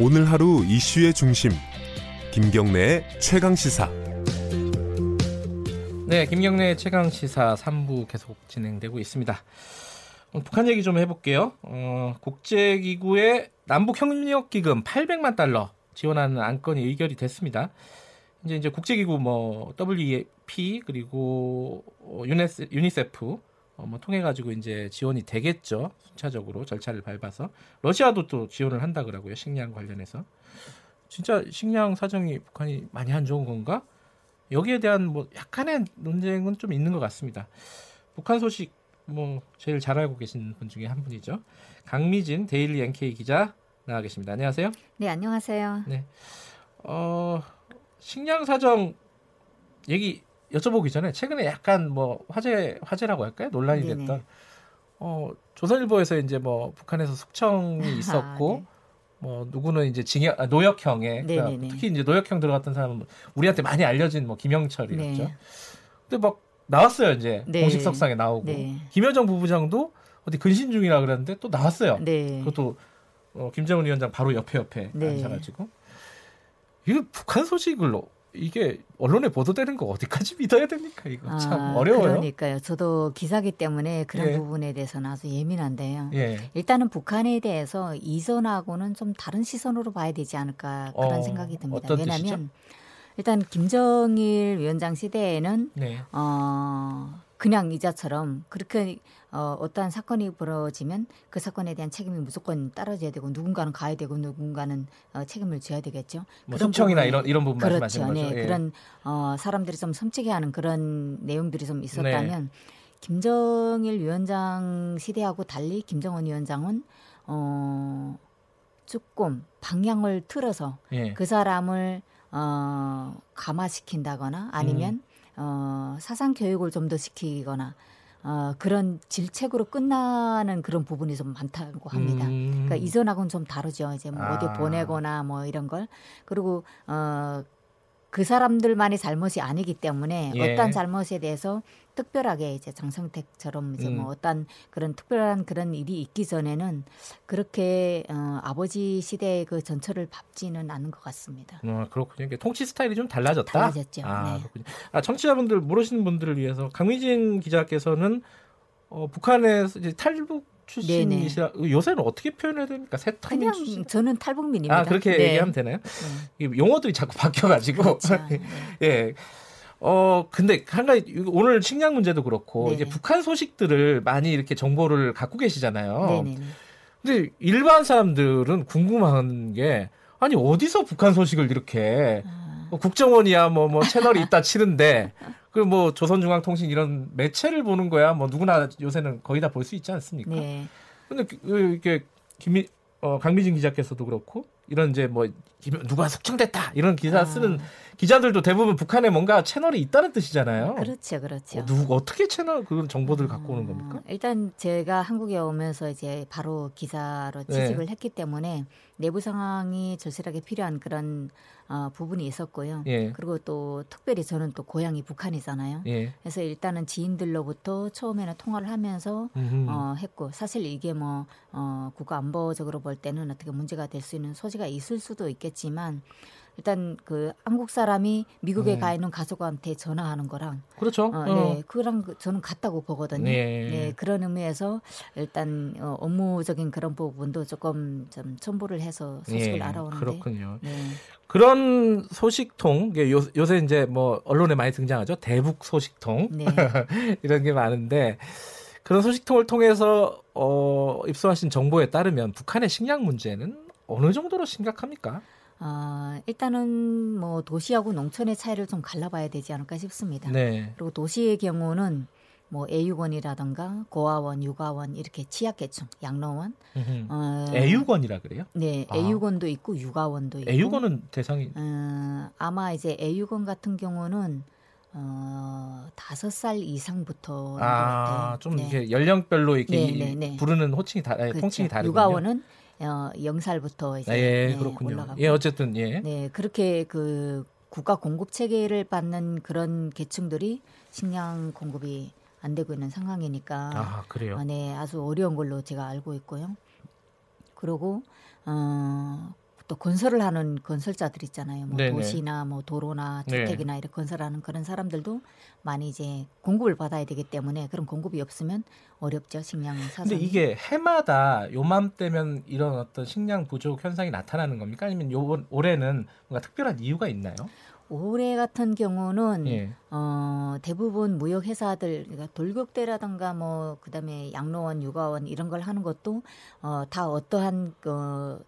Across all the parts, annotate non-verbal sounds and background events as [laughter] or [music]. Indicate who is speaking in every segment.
Speaker 1: 오늘 하루 이슈의 중심 김경래의 최강 시사.
Speaker 2: 네, 김경래 최강 시사 3부 계속 진행되고 있습니다. 어, 북한 얘기 좀 해볼게요. 어, 국제기구의 남북협력기금 800만 달러 지원하는 안건이 의결이 됐습니다. 이제 이제 국제기구 뭐 WFP 그리고 어, 유네스, 유니세프 어, 뭐 통해 가지고 이제 지원이 되겠죠. 순차적으로 절차를 밟아서 러시아도 또 지원을 한다 그러고요. 식량 관련해서 진짜 식량 사정이 북한이 많이 안 좋은 건가? 여기에 대한 뭐 약간의 논쟁은 좀 있는 것 같습니다. 북한 소식 뭐 제일 잘 알고 계신 분 중에 한 분이죠. 강미진 데일리 NK 기자 나와 계십니다. 안녕하세요.
Speaker 3: 네, 안녕하세요.
Speaker 2: 네. 어, 식량 사정 얘기 여쭤보기 전에 최근에 약간 뭐 화제 화제라고 할까요? 논란이
Speaker 3: 네네.
Speaker 2: 됐던 어, 조선일보에서 이제 뭐 북한에서 숙청이 있었고
Speaker 3: 아, 네.
Speaker 2: 뭐 누구는 이제 징역 아, 노역형에 그러니까. 특히 이제 노역형 들어갔던 사람은 우리한테 많이 알려진 뭐 김영철이었죠.
Speaker 3: 네.
Speaker 2: 근데 막 나왔어요 이제
Speaker 3: 네.
Speaker 2: 공식 석상에 나오고
Speaker 3: 네.
Speaker 2: 김여정 부부장도 어디 근신 중이라 그랬는데 또 나왔어요.
Speaker 3: 네.
Speaker 2: 그것도 어, 김정은 위원장 바로 옆에 옆에
Speaker 3: 네.
Speaker 2: 앉아가지고 이거 북한 소식을 이게 언론에 보도되는 거 어디까지 믿어야 됩니까? 이거 참
Speaker 3: 아,
Speaker 2: 어려워요.
Speaker 3: 그러니까요. 저도 기사기 때문에 그런
Speaker 2: 예.
Speaker 3: 부분에 대해서는 아주 예민한데요.
Speaker 2: 예.
Speaker 3: 일단은 북한에 대해서 이전하고는 좀 다른 시선으로 봐야 되지 않을까 그런
Speaker 2: 어,
Speaker 3: 생각이 듭니다. 왜냐하면? 일단 김정일 위원장 시대에는
Speaker 2: 네.
Speaker 3: 어, 그냥 이자처럼 그렇게 어, 어떠한 사건이 벌어지면 그 사건에 대한 책임이 무조건 따라져야 되고 누군가는 가야 되고 누군가는 어, 책임을 져야 되겠죠.
Speaker 2: 뭐
Speaker 3: 부분에-
Speaker 2: 이런 이런 부분
Speaker 3: 그렇죠.
Speaker 2: 말씀하시는 거죠.
Speaker 3: 네,
Speaker 2: 예.
Speaker 3: 그런 어, 사람들이 좀 섬찟해하는 그런 내용들이 좀 있었다면 김정일 위원장 시대하고 달리 김정은 위원장은 어, 조금 방향을 틀어서
Speaker 2: 예.
Speaker 3: 그 사람을 어, 감화시킨다거나 아니면 어, 사상 교육을 좀 더 시키거나 어, 그런 질책으로 끝나는 그런 부분이 좀 많다고 합니다.
Speaker 2: 음.
Speaker 3: 그러니까 이전하고는 좀 다르죠. 이제 뭐 어디
Speaker 2: 아.
Speaker 3: 보내거나 뭐 이런 걸 그리고 어, 그 사람들만의 잘못이 아니기 때문에
Speaker 2: 예.
Speaker 3: 어떤 잘못에 대해서 특별하게 이제 장성택처럼 이제
Speaker 2: 음.
Speaker 3: 뭐 어떤 그런 특별한 그런 일이 있기 전에는 그렇게 어, 아버지 시대의 그 전철을 밟지는 않은 것 같습니다.
Speaker 2: 어, 그렇군요. 통치 스타일이 좀 달라졌다.
Speaker 3: 달라졌죠.
Speaker 2: 아,
Speaker 3: 네.
Speaker 2: 그렇군요. 아, 청취자분들 모르시는 분들을 위해서 강미진 기자께서는 어, 북한에서 이제 탈북 출신이시라 요새는 어떻게 표현해야 됩니까?
Speaker 3: 그냥
Speaker 2: 출신?
Speaker 3: 저는 탈북민입니다.
Speaker 2: 아 그렇게
Speaker 3: 네.
Speaker 2: 얘기하면 되나요?
Speaker 3: 네.
Speaker 2: 용어들이 자꾸 바뀌어가지고
Speaker 3: 그렇죠. [laughs] 네.
Speaker 2: 예. 어 근데 한 가지 오늘 식량 문제도 그렇고
Speaker 3: 네네.
Speaker 2: 이제 북한 소식들을 많이 이렇게 정보를 갖고 계시잖아요.
Speaker 3: 네네네.
Speaker 2: 근데 일반 사람들은 궁금한 게 아니 어디서 북한 소식을 이렇게
Speaker 3: 아,
Speaker 2: 뭐 국정원이야 뭐뭐 채널이 있다 치는데 [laughs] 그 뭐 조선중앙통신 이런 매체를 보는 거야 뭐 누구나 요새는 거의 다 볼 수 있지 않습니까?
Speaker 3: 네.
Speaker 2: 근데 그- 그 이렇게 김미 어, 강미진 기자께서도 그렇고 이런 이제 뭐 김- 누가 숙청됐다 이런 기사
Speaker 3: 아.
Speaker 2: 쓰는 기자들도 대부분 북한에 뭔가 채널이 있다는 뜻이잖아요.
Speaker 3: 그렇죠, 그렇죠.
Speaker 2: 어, 누구 어떻게 채널 그런 정보들을 갖고 오는 겁니까?
Speaker 3: 어, 일단 제가 한국에 오면서 이제 바로 기자로
Speaker 2: 네.
Speaker 3: 취직을 했기 때문에 내부 상황이 절실하게 필요한 그런 어, 부분이 있었고요.
Speaker 2: 예.
Speaker 3: 그리고 또 특별히 저는 또 고향이 북한이잖아요.
Speaker 2: 예.
Speaker 3: 그래서 일단은 지인들로부터 처음에는 통화를 하면서
Speaker 2: 음흠.
Speaker 3: 어, 했고 사실 이게 뭐 어, 국가 안보적으로 볼 때는 어떻게 문제가 될 수 있는 소지가 있을 수도 있겠 지만 일단 그 한국 사람이 미국에
Speaker 2: 네.
Speaker 3: 가 있는 가족한테 전화하는 거랑
Speaker 2: 그렇죠.
Speaker 3: 어,
Speaker 2: 어.
Speaker 3: 네, 그랑 그- 저는 같다고 보거든요.
Speaker 2: 네.
Speaker 3: 네, 그런 의미에서 일단 어, 업무적인 그런 부분도 조금 좀 첨부를 해서 소식을
Speaker 2: 예,
Speaker 3: 알아오는데.
Speaker 2: 그렇군요.
Speaker 3: 네,
Speaker 2: 그런 소식통 요, 요새 이제 뭐 언론에 많이 등장하죠. 대북 소식통
Speaker 3: 네, [laughs]
Speaker 2: 이런 게 많은데 그런 소식통을 통해서 어, 입수하신 정보에 따르면 북한의 식량 문제는 어느 정도로 심각합니까?
Speaker 3: 어, 일단은 뭐 도시하고 농촌의 차이를 좀 갈라봐야 되지 않을까 싶습니다.
Speaker 2: 네.
Speaker 3: 그리고 도시의 경우는 뭐 애육원이라든가 고아원, 육아원 이렇게 취약계층, 양로원. 어,
Speaker 2: 애육원이라 그래요?
Speaker 3: 네,
Speaker 2: 아.
Speaker 3: 애육원도 있고 육아원도 있고.
Speaker 2: 애육원은 대상이
Speaker 3: 어, 아마 이제 애육원 같은 경우는 어, 다섯 살 이상부터
Speaker 2: 아, 좀
Speaker 3: 네.
Speaker 2: 이렇게 연령별로 이렇게
Speaker 3: 네,
Speaker 2: 이-
Speaker 3: 네, 네.
Speaker 2: 부르는 호칭이 다 아니,
Speaker 3: 그렇죠.
Speaker 2: 통칭이 다르군요.
Speaker 3: 육아원은 어, 0살부터 이제
Speaker 2: 아, 예,
Speaker 3: 네,
Speaker 2: 그렇군요.
Speaker 3: 올라가고.
Speaker 2: 예, 어쨌든 예.
Speaker 3: 네, 그렇게 그 국가 공급 체계를 받는 그런 계층들이 식량 공급이 안 되고 있는 상황이니까
Speaker 2: 아, 그래요.
Speaker 3: 어, 네, 아주 어려운 걸로 제가 알고 있고요. 그리고 어, 또 건설을 하는 건설자들 있잖아요. 뭐
Speaker 2: 네네.
Speaker 3: 도시나 뭐 도로나
Speaker 2: 네.
Speaker 3: 주택이나 이렇게 건설하는 그런 사람들도 많이 이제 공급을 받아야 되기 때문에 그런 공급이 없으면 어렵죠 식량 사선.
Speaker 2: 근데 이게 해마다 요맘때면 이런 어떤 식량 부족 현상이 나타나는 겁니까? 아니면 요 올해는 뭔가 특별한 이유가 있나요?
Speaker 3: 올해 같은 경우는
Speaker 2: 예.
Speaker 3: 어, 대부분 무역 회사들 그러니까 돌격대라든가 뭐 그다음에 양로원, 육아원 이런 걸 하는 것도 어, 다 어떠한 그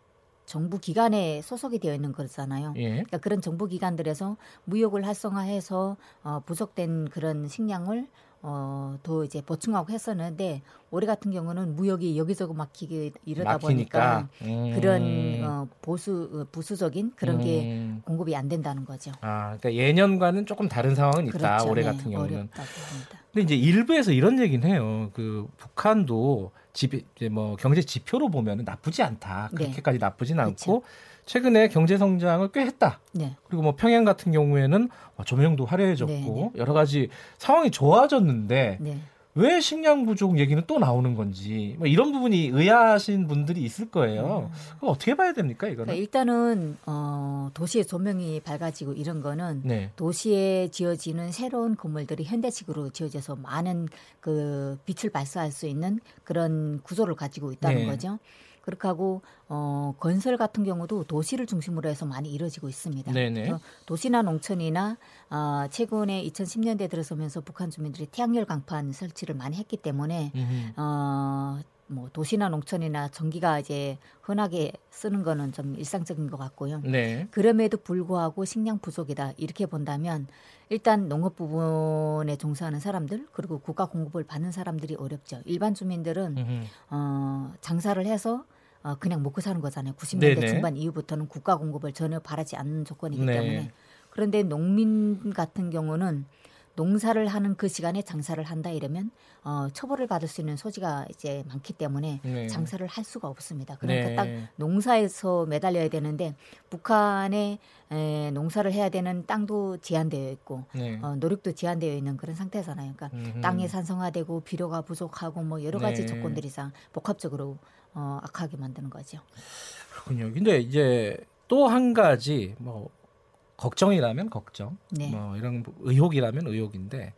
Speaker 3: 정부 기관에 소속이 되어 있는 거잖아요.
Speaker 2: 예.
Speaker 3: 그러니까 그런 정부 기관들에서 무역을 활성화해서 어, 부족된 그런 식량을 어, 더 이제 보충하고 했었는데 올해 같은 경우는 무역이 여기저기 막히게 이러다 보니까
Speaker 2: 막히니까 음.
Speaker 3: 그런 어, 보수 어, 부수적인 그런 게
Speaker 2: 음.
Speaker 3: 공급이 안 된다는 거죠.
Speaker 2: 아, 그러니까 예년과는 조금 다른 상황은 있다.
Speaker 3: 그렇죠.
Speaker 2: 올해
Speaker 3: 네,
Speaker 2: 같은 경우는.
Speaker 3: 어렵다고 합니다.
Speaker 2: 근데 이제 일부에서 이런 얘기는 해요. 그 북한도 지, 이제 뭐 경제 지표로 보면은 나쁘지 않다.
Speaker 3: 네.
Speaker 2: 그렇게까지 나쁘진 않고
Speaker 3: 그렇죠.
Speaker 2: 최근에 경제 성장을 꽤 했다.
Speaker 3: 네.
Speaker 2: 그리고 뭐 평양 같은 경우에는 뭐 조명도 화려해졌고
Speaker 3: 네, 네.
Speaker 2: 여러 가지 상황이 좋아졌는데
Speaker 3: 네.
Speaker 2: 왜 식량 부족 얘기는 또 나오는 건지 뭐 이런 부분이 의아하신 분들이 있을 거예요. 그거 어떻게 봐야 됩니까 이거는?
Speaker 3: 그러니까 일단은 어, 도시의 조명이 밝아지고 이런 거는
Speaker 2: 네.
Speaker 3: 도시에 지어지는 새로운 건물들이 현대식으로 지어져서 많은 그 빛을 발사할 수 있는 그런 구조를 가지고 있다는
Speaker 2: 네.
Speaker 3: 거죠. 그렇게 하고 어, 건설 같은 경우도 도시를 중심으로 해서 많이 이루어지고 있습니다.
Speaker 2: 네네.
Speaker 3: 도시나 농촌이나 어, 최근에 2010년대 들어서면서 북한 주민들이 태양열 강판 설치를 많이 했기 때문에
Speaker 2: 음흠.
Speaker 3: 어, 뭐 도시나 농촌이나 전기가 이제 흔하게 쓰는 거는 좀 일상적인 것 같고요.
Speaker 2: 네.
Speaker 3: 그럼에도 불구하고 식량 부족이다 이렇게 본다면 일단 농업 부분에 종사하는 사람들 그리고 국가 공급을 받는 사람들이 어렵죠. 일반 주민들은
Speaker 2: 음흠.
Speaker 3: 어, 장사를 해서 어, 그냥 먹고 사는 거잖아요. 90년대
Speaker 2: 네네.
Speaker 3: 중반 이후부터는 국가 공급을 전혀 바라지 않는 조건이기
Speaker 2: 네.
Speaker 3: 때문에 그런데 농민 같은 경우는 농사를 하는 그 시간에 장사를 한다 이러면 어, 처벌을 받을 수 있는 소지가 이제 많기 때문에
Speaker 2: 네.
Speaker 3: 장사를 할 수가 없습니다. 그러니까
Speaker 2: 네.
Speaker 3: 딱 농사에서 매달려야 되는데 북한에 에, 농사를 해야 되는 땅도 제한되어 있고
Speaker 2: 네.
Speaker 3: 어, 노력도 제한되어 있는 그런 상태잖아요. 그러니까
Speaker 2: 음흠.
Speaker 3: 땅이 산성화되고 비료가 부족하고 뭐 여러 가지
Speaker 2: 네.
Speaker 3: 조건들이상 복합적으로 어, 악하게 만드는 거죠.
Speaker 2: 그렇군요. 근데 이제 또 한 가지 뭐 걱정이라면 걱정,
Speaker 3: 네.
Speaker 2: 뭐 이런 의혹이라면 의혹인데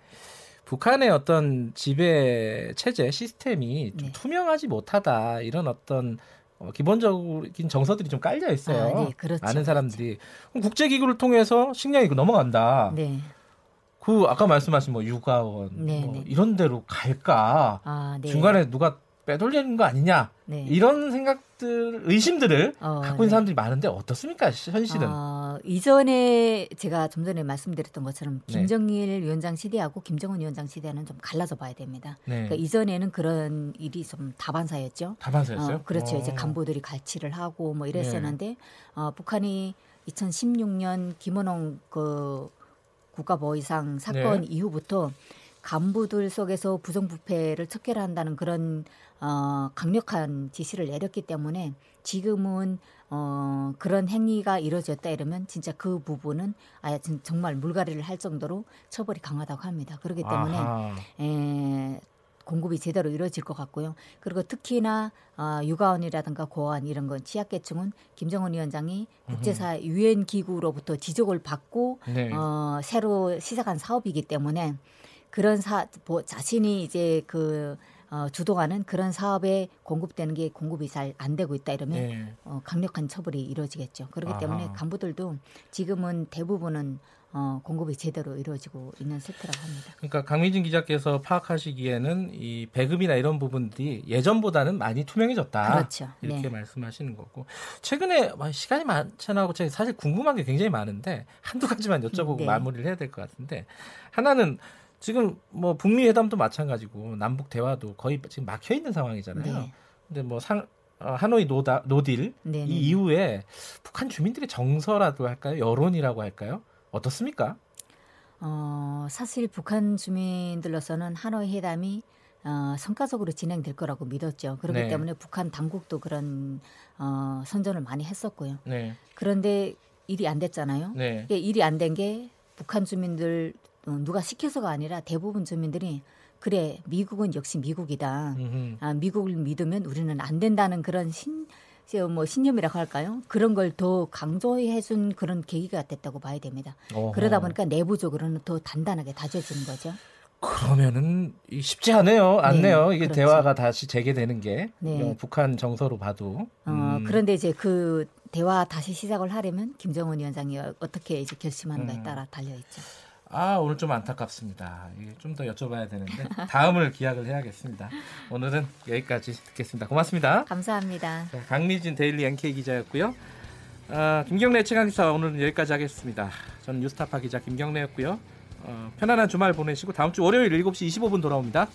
Speaker 2: 북한의 어떤 지배 체제 시스템이 좀
Speaker 3: 네.
Speaker 2: 투명하지 못하다 이런 어떤 어, 기본적인 정서들이 좀 깔려 있어요.
Speaker 3: 아, 네, 그렇죠,
Speaker 2: 아는 사람들이 그럼 국제 기구를 통해서 식량이 그 넘어간다.
Speaker 3: 네.
Speaker 2: 그 아까 말씀하신 뭐 육아원
Speaker 3: 네,
Speaker 2: 뭐
Speaker 3: 네.
Speaker 2: 이런 데로 갈까?
Speaker 3: 아, 네.
Speaker 2: 중간에 누가 빼돌리는 거 아니냐?
Speaker 3: 네.
Speaker 2: 이런 생각들 의심들을
Speaker 3: 어,
Speaker 2: 갖고 있는
Speaker 3: 네.
Speaker 2: 사람들이 많은데 어떻습니까 현실은?
Speaker 3: 어, 이전에 제가 좀 전에 말씀드렸던 것처럼
Speaker 2: 네.
Speaker 3: 김정일 위원장 시대하고 김정은 위원장 시대는 좀 갈라져 봐야 됩니다.
Speaker 2: 네.
Speaker 3: 그러니까 이전에는 그런 일이 좀 다반사였죠.
Speaker 2: 다반사였어요?
Speaker 3: 어, 그렇죠. 이제
Speaker 2: 어.
Speaker 3: 간부들이 갈취를 하고 뭐 이랬었는데 어, 북한이 2016년 김원홍 그 국가보위상 사건
Speaker 2: 네.
Speaker 3: 이후부터 간부들 속에서 부정부패를 척결한다는 그런 어, 강력한 지시를 내렸기 때문에 지금은 어, 그런 행위가 이루어졌다 이러면 진짜 그 부분은 아예 진- 정말 물갈이를 할 정도로 처벌이 강하다고 합니다. 그렇기 때문에
Speaker 2: 아하.
Speaker 3: 에, 공급이 제대로 이루어질 것 같고요. 그리고 특히나 어, 육아원이라든가 고아원 이런 건 취약계층은 김정은 위원장이 국제사 유엔 기구로부터 지적을 받고
Speaker 2: 네.
Speaker 3: 어, 새로 시작한 사업이기 때문에 그런 사 뭐, 자신이 이제 그 어, 주도하는 그런 사업에 공급되는 게 공급이 잘 안 되고 있다 이러면
Speaker 2: 네.
Speaker 3: 어, 강력한 처벌이 이루어지겠죠. 그렇기 때문에
Speaker 2: 아하.
Speaker 3: 간부들도 지금은 대부분은 어, 공급이 제대로 이루어지고 있는 상태라고 합니다.
Speaker 2: 그러니까 강민진 기자께서 파악하시기에는 이 배급이나 이런 부분들이 예전보다는 많이 투명해졌다.
Speaker 3: 그렇죠.
Speaker 2: 이렇게
Speaker 3: 네.
Speaker 2: 말씀하시는 거고 최근에 뭐 시간이 많잖아고 제가 사실 궁금한 게 굉장히 많은데 한두 가지만 여쭤보고
Speaker 3: 네.
Speaker 2: 마무리를 해야 될 것 같은데 하나는 지금 뭐 북미 회담도 마찬가지고 남북 대화도 거의 지금 막혀 있는 상황이잖아요.
Speaker 3: 네.
Speaker 2: 근데 뭐 상, 어, 하노이 노다, 노딜
Speaker 3: 네,
Speaker 2: 이
Speaker 3: 네.
Speaker 2: 이후에 북한 주민들의 정서라도 할까요? 여론이라고 할까요? 어떻습니까?
Speaker 3: 어, 사실 북한 주민들로서는 하노이 회담이 어, 성과적으로 진행될 거라고 믿었죠. 그렇기
Speaker 2: 네.
Speaker 3: 때문에 북한 당국도 그런 어, 선전을 많이 했었고요.
Speaker 2: 네,
Speaker 3: 그런데 일이 안 됐잖아요.
Speaker 2: 네,
Speaker 3: 일이 안 된 게 북한 주민들 어, 누가 시켜서가 아니라 대부분 주민들이 그래 미국은 역시 미국이다.
Speaker 2: 음흠.
Speaker 3: 아, 미국을 믿으면 우리는 안 된다는 그런 신 뭐 신념이라고 할까요? 그런 걸 더 강조해준 그런 계기가 됐다고 봐야 됩니다.
Speaker 2: 어허.
Speaker 3: 그러다 보니까 내부적으로는 더 단단하게 다져지는 거죠.
Speaker 2: 그러면은 이 쉽지 않네요. 않네요.
Speaker 3: 네,
Speaker 2: 이게
Speaker 3: 그렇죠.
Speaker 2: 대화가 다시 재개되는 게
Speaker 3: 네.
Speaker 2: 어, 북한 정서로 봐도.
Speaker 3: 어,
Speaker 2: 음.
Speaker 3: 그런데 이제 그 대화 다시 시작을 하려면 김정은 위원장이 어떻게 이제 결심하는가에
Speaker 2: 음.
Speaker 3: 따라 달려 있죠.
Speaker 2: 아 오늘 좀 안타깝습니다. 좀 더 여쭤봐야 되는데 다음을 기약을 해야겠습니다. 오늘은 여기까지 듣겠습니다. 고맙습니다.
Speaker 3: 감사합니다.
Speaker 2: 자, 강미진 데일리 NK 기자였고요. 아, 김경래 최강 기사 오늘은 여기까지 하겠습니다. 저는 뉴스타파 기자 김경래였고요. 어, 편안한 주말 보내시고 다음 주 월요일 7시 25분 돌아옵니다.